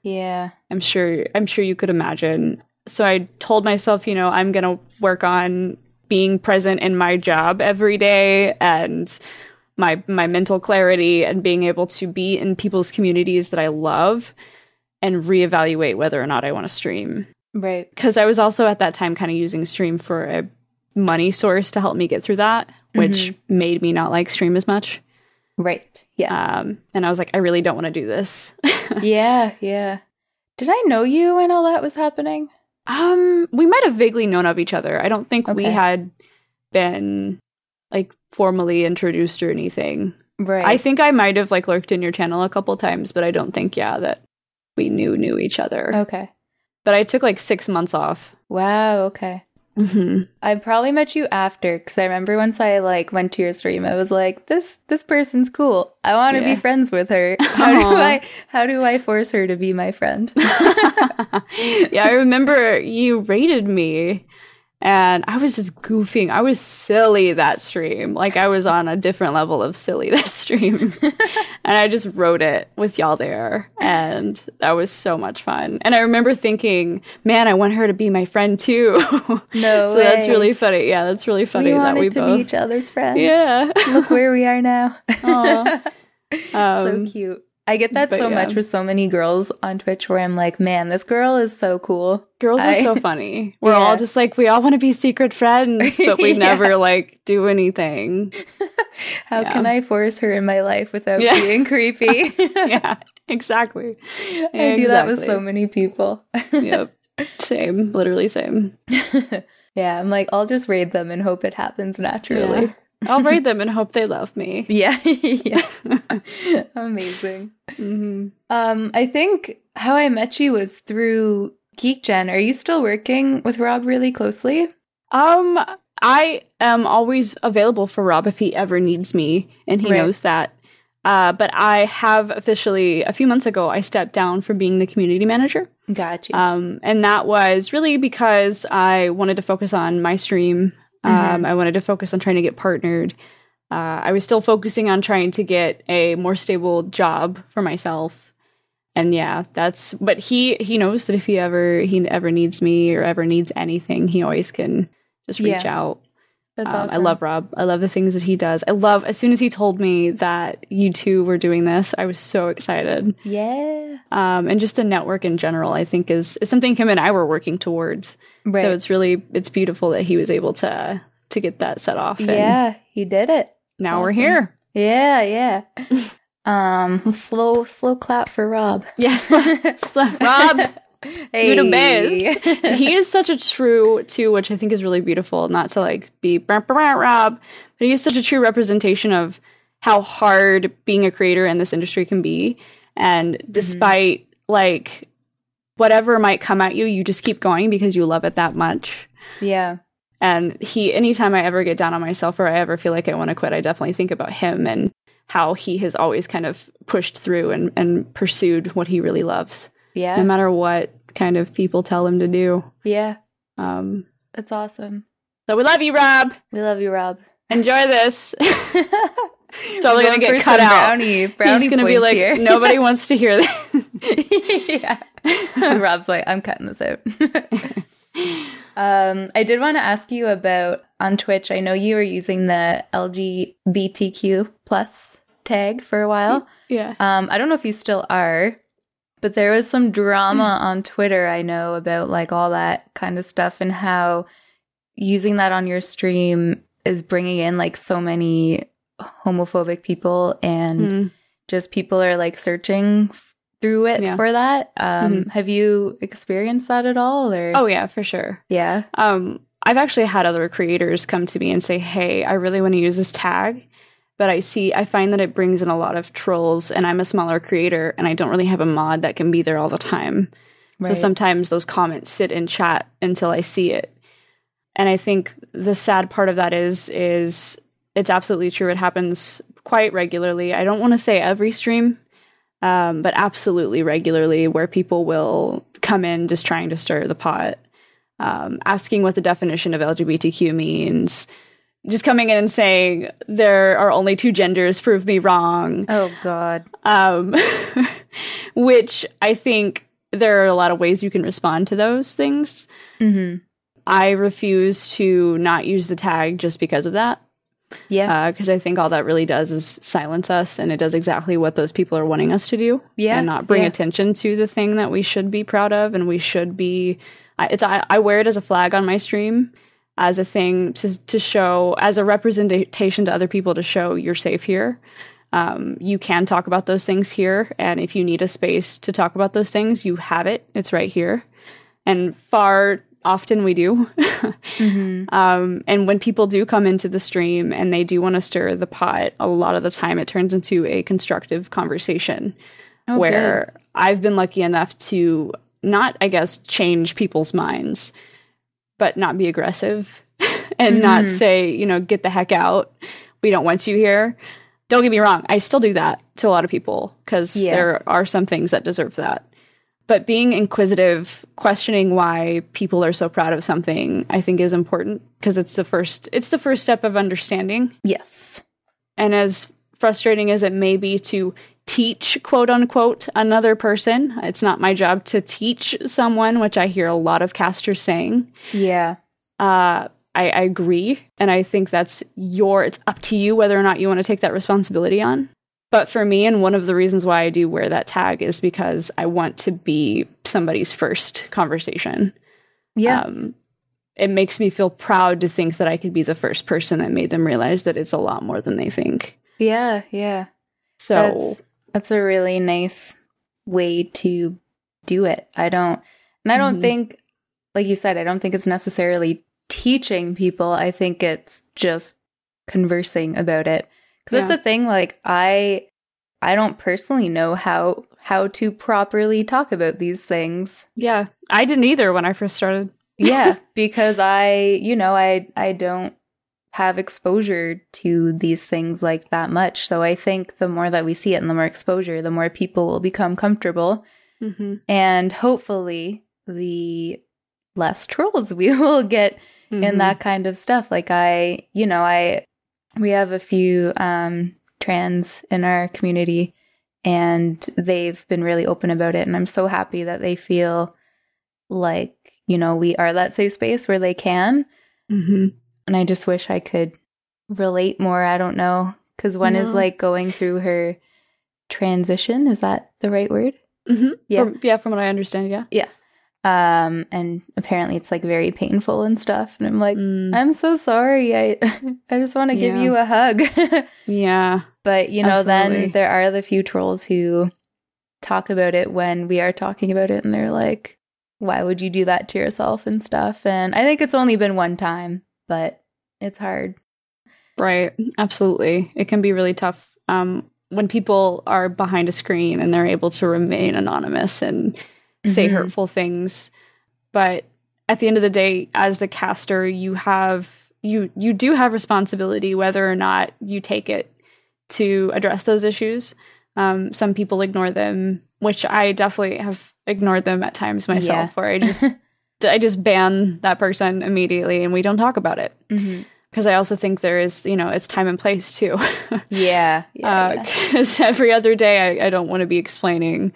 Yeah. I'm sure I'm sure you could imagine. So I told myself, you know, I'm going to work on being present in my job every day and my my mental clarity and being able to be in people's communities that I love and reevaluate whether or not I want to stream. Right. Cuz I was also at that time kind of using stream for a money source to help me get through that, which mm-hmm. made me not like stream as much. Right. Yes. Um, and I was like, I really don't want to do this. [LAUGHS] yeah. Yeah. Did I know you when all that was happening? Um, we might have vaguely known of each other. I don't think we had been like formally introduced or anything. Right. I think I might have like lurked in your channel a couple times, but I don't think yeah that we knew knew each other. okay. But I took like six months off. Wow. Okay. Hmm I probably met you after because I remember once I like went to your stream, I was like, "This this person's cool. I want to Yeah. be friends with her. [LAUGHS] How do I how do I force her to be my friend?" [LAUGHS] yeah, I remember you rated me and I was just goofing. I was silly that stream. Like I was on a different level of silly [LAUGHS] that stream. [LAUGHS] and I just wrote it with y'all there. And that was so much fun. And I remember thinking, man, I want her to be my friend too. [LAUGHS] No so that's really funny. Yeah, that's really funny that we that wanted we to both. be each other's friends. yeah. Look where we are now. Aw. so Um, cute. I get that but so yeah. much with so many girls on Twitch where I'm like, man, this girl is so cool. Girls are I- so [LAUGHS] funny. We're Yeah. all just like we all want to be secret friends, but we [LAUGHS] Yeah. never like do anything. [LAUGHS] How can I force her in my life without being creepy? yeah, exactly. I do that with so many people. Yep. Same. Literally same. yeah, I'm like, I'll just raid them and hope it happens naturally. I'll raid them and hope they love me. [LAUGHS] Yeah, yeah. [LAUGHS] Amazing. hmm Um, I think how I met you was through GeekGen. Are you still working with Rob really closely? Um, I am always available for Rob if he ever needs me, and he Right. knows that. Uh, but I have officially, a few months ago, I stepped down from being the community manager. Gotcha. Um, and that was really because I wanted to focus on my stream. Um, Mhm. I wanted to focus on trying to get partnered. Uh, I was still focusing on trying to get a more stable job for myself. And yeah, that's. But he he knows that if he ever he ever needs me or ever needs anything, he always can just reach Yeah. out. That's Um, awesome. I love Rob. I love the things that he does. I love as soon as he told me that you two were doing this, I was so excited Yeah. um, and just the network in general i think is, is something him and i were working towards Right. so it's really it's beautiful that he was able to to get that set off yeah, he did it. now we're here Yeah, yeah. [LAUGHS] um, slow, slow clap for Rob. yes [LAUGHS] rob Hey. the best. he is such a true too which i think is really beautiful not to like be "Brr, brr, brr, rob but he is such a true representation of how hard being a creator in this industry can be and despite like whatever might come at you you just keep going because you love it that much Yeah. And he, anytime I ever get down on myself or I ever feel like I want to quit, I definitely think about him and how he has always kind of pushed through and, and pursued what he really loves, Yeah. no matter what kind of people tell him to do. yeah. Um, That's awesome. so we love you, Rob. We love you, Rob. Enjoy this. [LAUGHS] Probably gonna get cut out. Brownie, brownie He's gonna be like, here. nobody [LAUGHS] wants to hear this. [LAUGHS] yeah. Rob's like, I'm cutting this out. [LAUGHS] um, I did want to ask you about on Twitch. I know you were using the LGBTQ plus tag for a while. yeah. Um, I don't know if you still are, but there was some drama [LAUGHS] on Twitter. I know about like all that kind of stuff and how using that on your stream is bringing in like so many homophobic people and Mm. just people are like searching through it Yeah. for that. Um, Have you experienced that at all? Or Oh yeah, for sure. yeah, Um, I've actually had other creators come to me and say, "Hey, I really want to use this tag." But I see, I find that it brings in a lot of trolls, and I'm a smaller creator, and I don't really have a mod that can be there all the time. So sometimes those comments sit in chat until I see it. And I think the sad part of that is is it's absolutely true. It happens quite regularly. I don't want to say every stream, um, but absolutely regularly, where people will come in just trying to stir the pot, um, asking what the definition of LGBTQ means, just coming in and saying there are only two genders, prove me wrong. Oh god, um, [LAUGHS] which I think there are a lot of ways you can respond to those things. hmm I refuse to not use the tag just because of that, yeah, because I think all that really does is silence us, and it does exactly what those people are wanting us to do, yeah, and not bring yeah. attention to the thing that we should be proud of, and we should be. I, it's I, I wear it as a flag on my stream, as a thing to to show as a representation to other people to show you're safe here. Um, you can talk about those things here, and if you need a space to talk about those things, you have it. It's right here, and far often we do. Mhm. [LAUGHS] Um, and when people do come into the stream and they do want to stir the pot, a lot of the time it turns into a constructive conversation Oh, where I've been lucky enough to not, I guess, change people's minds, but not be aggressive [LAUGHS] and not Mhm. say, you know, get the heck out. We don't want you here. Don't get me wrong. I still do that to a lot of people because Yeah. there are some things that deserve that. But being inquisitive, questioning why people are so proud of something, I think is important because it's the first it's the first step of understanding. yes, And as frustrating as it may be to teach quote unquote another person, it's not my job to teach someone, which I hear a lot of casters saying. yeah, Uh I, I agree. And I think that's your, it's up to you whether or not you want to take that responsibility on. But for me, and one of the reasons why I do wear that tag is because I want to be somebody's first conversation. yeah, Um, it makes me feel proud to think that I could be the first person that made them realize that it's a lot more than they think. yeah, yeah. So, that's that's a really nice way to do it. I don't, and I don't Mhm. think, like you said, I don't think it's necessarily teaching people. I think it's just conversing about it because that's Yeah. the thing. Like I, I don't personally know how how to properly talk about these things. yeah, I didn't either when I first started. Yeah, [LAUGHS] because I, you know, I I don't have exposure to these things like that much. So I think the more that we see it and the more exposure, the more people will become comfortable Mm-hmm. and hopefully the less trolls [LAUGHS] we will get in that kind of stuff. Like I, you know, I we have a few um trans in our community and they've been really open about it and I'm so happy that they feel like, you know, we are that safe space where they can. hmm And I just wish I could relate more. I don't know cuz one is like going through her transition, is that the right word? hmm Yeah. From, yeah, from what I understand, yeah. yeah. Um and apparently it's like very painful and stuff and I'm like Mm, I'm so sorry. I [LAUGHS] I just want to give Yeah. you a hug. [LAUGHS] yeah. but you know, Absolutely. then there are the few trolls who talk about it when we are talking about it and they're like, why would you do that to yourself and stuff? And I think it's only been one time, but it's hard. Right. Absolutely. It can be really tough um, when people are behind a screen and they're able to remain anonymous and say Mhm. hurtful things. But at the end of the day, as the caster, you have you you do have responsibility whether or not you take it to address those issues. Um, some people ignore them, which I definitely have ignored them at times myself, Yeah. where I just [LAUGHS] I just ban that person immediately and we don't talk about it. Because I also think there is, you know, it's time and place too. [LAUGHS] Yeah. Yeah. yeah. Because every other day I, I don't want to be explaining.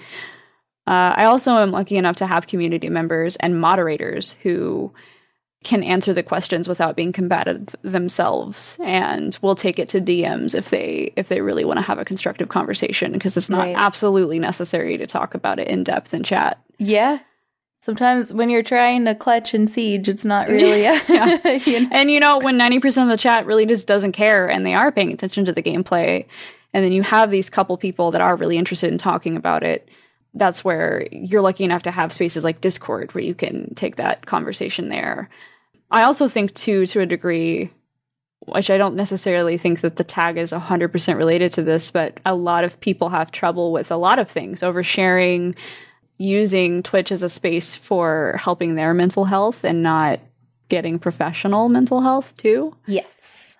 Uh, I also am lucky enough to have community members and moderators who can answer the questions without being combative themselves and will take it to DMs if they if they really want to have a constructive conversation because it's not Right. absolutely necessary to talk about it in depth in chat. Yeah. Sometimes when you're trying to clutch and siege, it's not really. [LAUGHS] Yeah. [LAUGHS] you know? And you know, when 90% of the chat really just doesn't care and they are paying attention to the gameplay, and then you have these couple people that are really interested in talking about it, that's where you're lucky enough to have spaces like Discord where you can take that conversation there. I also think, too, to a degree, which I don't necessarily think that the tag is 100% related to this, but a lot of people have trouble with a lot of things, oversharing, using Twitch as a space for helping their mental health and not getting professional mental health too. Yes.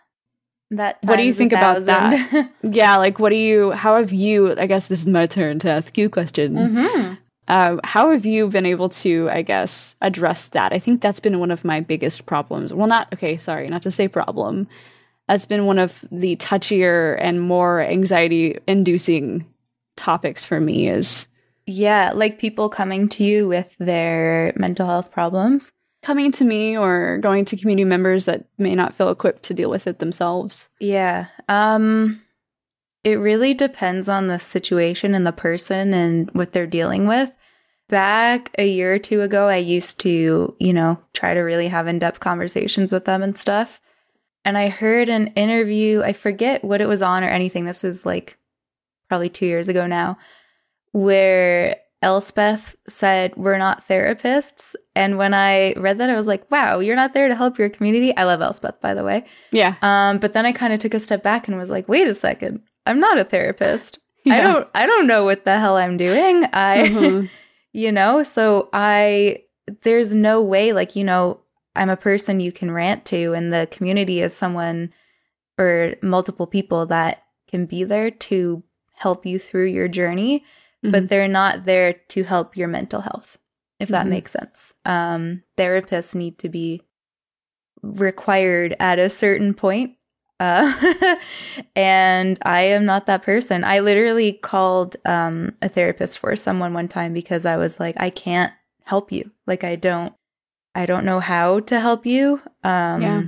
That. What do you think about that [LAUGHS] Yeah, like what do you how have you I guess this is my turn to ask you a question. Mhm. Uh, how have you been able to, I guess, address that? I think that's been one of my biggest problems. Well, not okay, sorry, not to say problem. That's been one of the touchier and more anxiety inducing topics for me is Yeah, like people coming to you with their mental health problems. Coming to me or going to community members that may not feel equipped to deal with it themselves. Yeah. Um it really depends on the situation and the person and what they're dealing with. Back a year or two ago, I used to, you know, try to really have in-depth conversations with them and stuff. And I heard an interview, I forget what it was on or anything. This was like probably 2 years ago now, where Elspeth said, We're not therapists. And when I read that, I was like, wow, you're not there to help your community. I love Elspeth, by the way. Yeah. Um, but then I kind of took a step back and was like, wait a second, I'm not a therapist. I don't I don't know what the hell I'm doing. I Mhm. [LAUGHS] you know, so I there's no way like, you know, I'm a person you can rant to and the community is someone or multiple people that can be there to help you through your journey, but Mhm. they're not there to help your mental health, if that Mhm. makes sense. Um, therapists need to be required at a certain point. Uh, [LAUGHS] and I am not that person. I literally called um, a therapist for someone one time because I was like, I can't help you. Like, I don't, I don't know how to help you. Um, Yeah.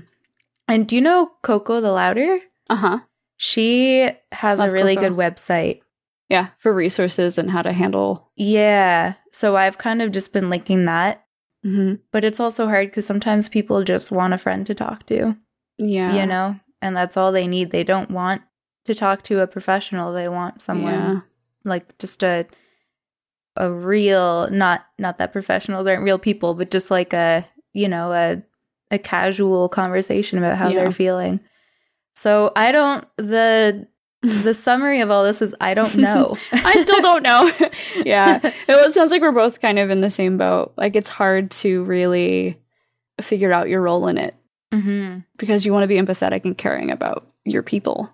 And do you know Coco the Louder? uh-huh. She has Love a really Coco. good website. Yeah, for resources and how to handle. Yeah. So I've kind of just been linking that. hmm But it's also hard because sometimes people just want a friend to talk to, Yeah. you know, and that's all they need. They don't want to talk to a professional. They want someone Yeah. like just a a real not not that professionals aren't real people, but just like a you know a a casual conversation about how Yeah. they're feeling. So I don't the the summary of all this is I don't know. [LAUGHS] I still don't know. [LAUGHS] yeah. It, it sounds like we're both kind of in the same boat. Like it's hard to really figure out your role in it hmm because you want to be empathetic and caring about your people.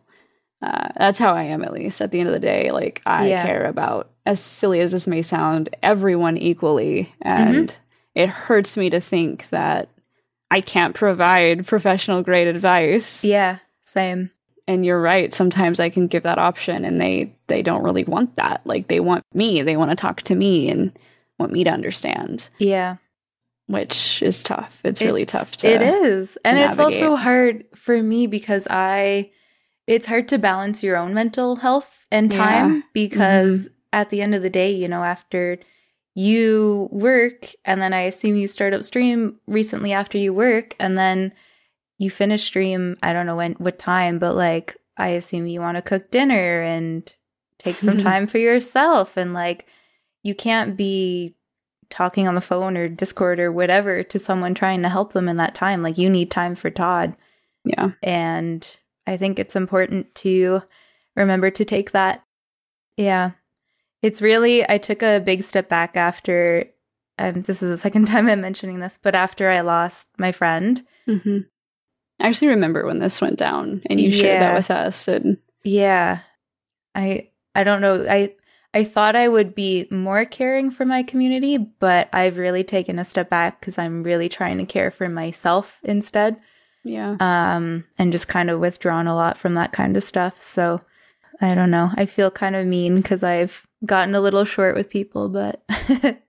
Uh, that's how I am, at least. At the end of the day, like I Yeah. care about, as silly as this may sound, everyone equally, and it hurts me to think that I can't provide professional grade advice. Yeah, same. And you're right sometimes i can give that option and they they don't really want that like they want me they want to talk to me and want me to understand Yeah. which is tough it's really tough to it is and it's also hard for me because i it's hard to balance your own mental health and Yeah. Mm-hmm. time because at the end of the day you know after you work and then i assume you start up stream recently after you work and then you finish stream i don't know when what time but like i assume you want to cook dinner and take some [LAUGHS] time for yourself and like you can't be talking on the phone or Discord or whatever to someone trying to help them in that time. Like you need time for Todd. yeah And I think it's important to remember to take that. Yeah. It's really, I took a big step back after um, this is the second [LAUGHS] time I'm mentioning this, but after I lost my friend, hmm I actually remember when this went down and you shared that with us. And yeah, I I don't know. I I thought I would be more caring for my community, but I've really taken a step back because I'm really trying to care for myself instead. yeah. um, and just kind of withdrawn a lot from that kind of stuff. So I don't know. I feel kind of mean because I've gotten a little short with people, but [LAUGHS]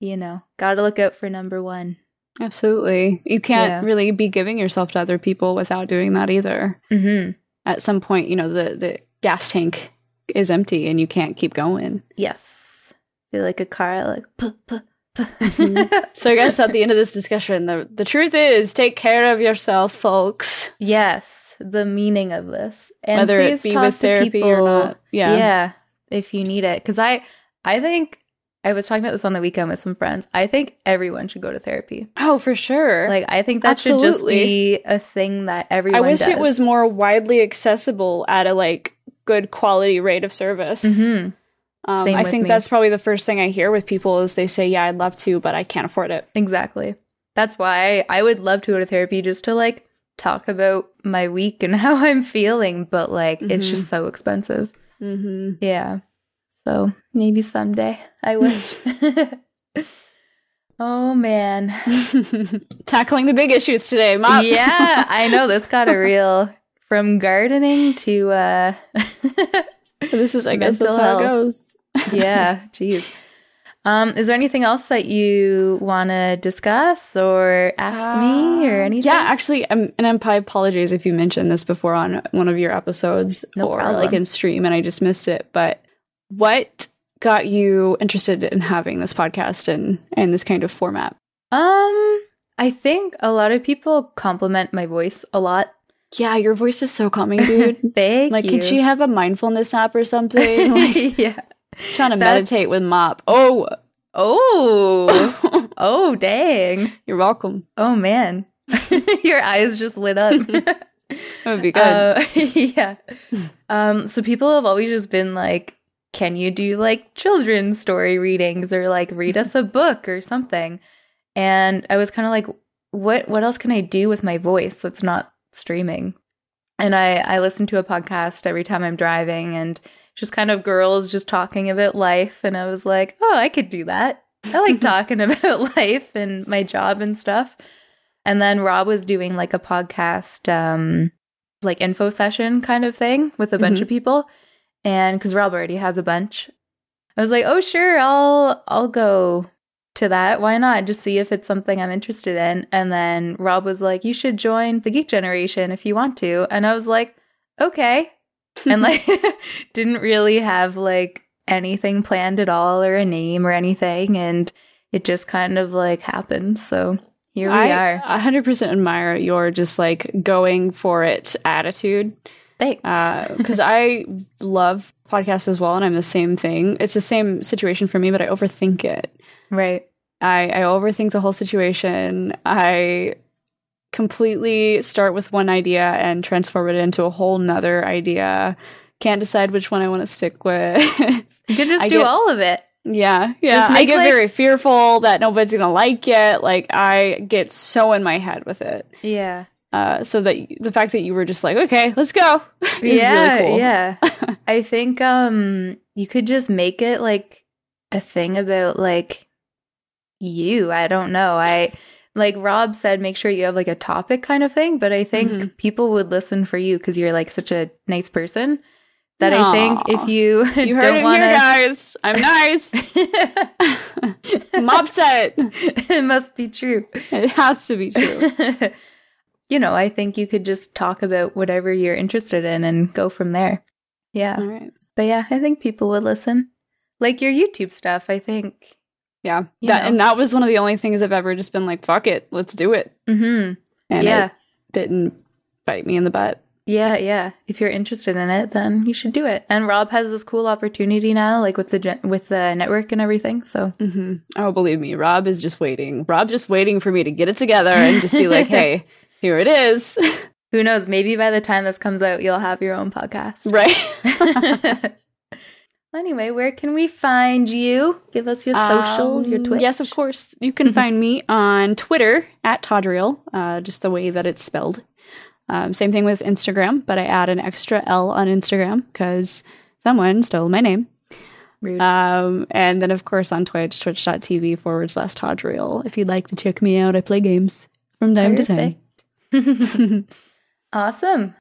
you know, got to look out for number one. Absolutely. You can't Yeah. really be giving yourself to other people without doing that either. Mm-hmm. At some point, you know, the, the gas tank is empty and you can't keep going. Yes, feel like a car, like. Puh, puh, puh. [LAUGHS] So I guess at the end of this discussion, the, the truth is take care of yourself, folks. yes, the meaning of this, and Whether it be with therapy or not. Yeah. yeah, if you need it, because I, I think I was talking about this on the weekend with some friends. I think everyone should go to therapy. Oh, for sure. Like I think that should just be a thing that everyone. I wish does. it was more widely accessible at a like good quality rate of service. Mhm. Um, I think me. that's probably the first thing I hear with people is they say, "Yeah, I'd love to, but I can't afford it." Exactly. That's why I would love to go to therapy just to like talk about my week and [LAUGHS] how I'm feeling, but like it's Mhm. just so expensive. Mm-hmm. Yeah. So maybe someday I wish. [LAUGHS] [LAUGHS] oh man. [LAUGHS] Tackling the big issues today, Mom. yeah, I know this got a real from gardening to uh this is, I guess, that's how it goes. yeah, jeez. Um, is there anything else that you want to discuss or ask me or Uh, anything? Yeah, actually, um, and I'm, I apologize if you mentioned this before on one of your episodes No or problem. like in stream, and I just missed it. But what got you interested in having this podcast and and this kind of format? Um, I think a lot of people compliment my voice a lot. Yeah, your voice is so calming, [LAUGHS] dude. Thank like, you. could she have a mindfulness app or something? [LAUGHS] Like, yeah. trying to That's- meditate with Mop. Oh, Oh. [LAUGHS] oh, dang. you're welcome. Oh man. Your eyes just lit up. That would be good. Uh, yeah. Um, so people have always just been like, can you do like children's story readings or like read us a [LAUGHS] book or something? And I was kind of like, what what else can I do with my voice that's not streaming? And I I listen to a podcast every time I'm driving and just kind of girls just talking about life and I was like, "Oh, I could do that." I like [LAUGHS] talking about [LAUGHS] life and my job and stuff. And then Rob was doing like a podcast um like info session kind of thing with a bunch Mhm. of people. And cuz Rob already has a bunch. I was like, "Oh, sure, I'll I'll go to that. Why not? Just see if it's something I'm interested in." And then Rob was like, "You should join the Geek Generation if you want to." And I was like, "Okay." and like [LAUGHS] [LAUGHS] didn't really have like anything planned at all or a name or anything and it just kind of like happened. So here we are. I are. 100% admire your just like going for it attitude. Thanks. Uh, because I love podcasts as well, and I'm the same thing. It's the same situation for me, but I overthink it. right. I, I overthink the whole situation. I completely start with one idea and transform it into a whole nother idea. Can't decide which one I want to stick with. [LAUGHS] You could just I do get- all of it. yeah, yeah. Just I get like- very fearful that nobody's gonna like it. Like I get so in my head with it. Yeah. Uh, so that the fact that you were just like, okay, let's go. [LAUGHS] is yeah, really cool. yeah. [LAUGHS] I think um you could just make it like a thing about like you. I don't know. I like Rob said make sure you have like a topic kind of thing, but I think Mhm. people would listen for you cuz you're like such a nice person that I think if you [LAUGHS] You heard don't want here, guys. I'm nice. to Mop said it. it must be true. It has to be true. You know, I think you could just talk about whatever you're interested in and go from there. Yeah. All right. But yeah, I think people would listen. Like your YouTube stuff, I think. Yeah. That, and that was one of the only things I've ever just been like, fuck it, let's do it. Mhm. And yeah. it didn't bite me in the butt. Yeah, yeah. If you're interested in it, then you should do it. And Rob has this cool opportunity now like with the gen- with the network and everything. So, hmm Oh, believe me, Rob is just waiting. Rob's just waiting for me to get it together and just be like, [LAUGHS] hey, here it is. [LAUGHS] who knows, maybe by the time this comes out, you'll have your own podcast. right. [LAUGHS] Anyway, where can we find you? Give us your socials, um, your Twitch. Yes, of course. You can [LAUGHS] find me on Twitter at Taudriel, uh, just the way that it's spelled. Um, same thing with Instagram, but I add an extra L on Instagram because someone stole my name. Rude. Um, and then, of course, on Twitch, twitch.tv forward slash Taudriel. If you'd like to check me out, I play games from time Perfect. to time. [LAUGHS] awesome.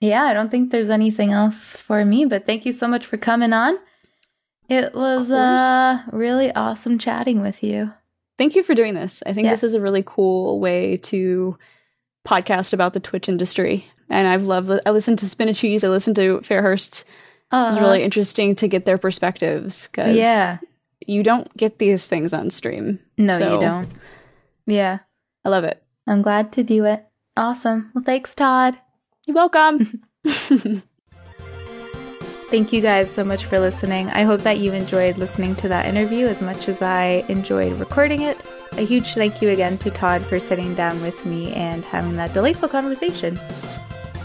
Yeah, I don't think there's anything else for me, but thank you so much for coming on. It was uh, really awesome chatting with you. Thank you for doing this. I think yes. this is a really cool way to podcast about the Twitch industry. And I've loved I listened to Spinacheese, I listened to Fairhurst. Uh, it was really uh-huh. interesting to get their perspectives because yeah. you don't get these things on stream. No, so, you don't. Yeah. I love it. I'm glad to do it. Awesome. Well, thanks, Todd. You're welcome. [LAUGHS] Thank you guys so much for listening. I hope that you enjoyed listening to that interview as much as I enjoyed recording it. A huge thank you again to Todd for sitting down with me and having that delightful conversation.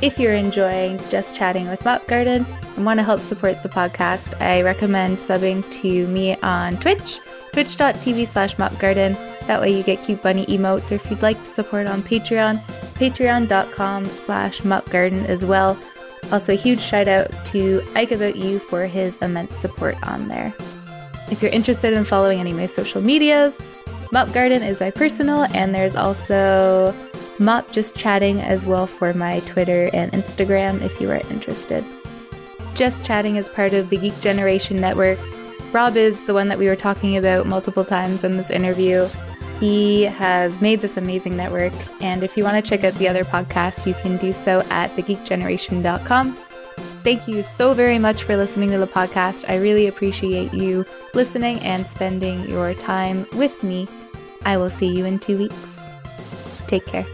If you're enjoying just chatting with Mop Garden and want to help support the podcast, I recommend subbing to me on Twitch, twitch.tv slash mopgarden. That way you get cute bunny emotes, or if you'd like to support on Patreon, patreon.com slash mopgarden as well. Also, a huge shout out to Ike About You for his immense support on there. If you're interested in following any of my social medias, Mop Garden is my personal, and there's also Mop Just Chatting as well for my Twitter and Instagram if you are interested. Just Chatting is part of the Geek Generation Network. Rob is the one that we were talking about multiple times in this interview. He has made this amazing network, and if you want to check out the other podcasts, you can do so at thegeekgeneration.com. Thank you so very much for listening to the podcast. I really appreciate you listening and spending your time with me. I will see you in two weeks. Take care.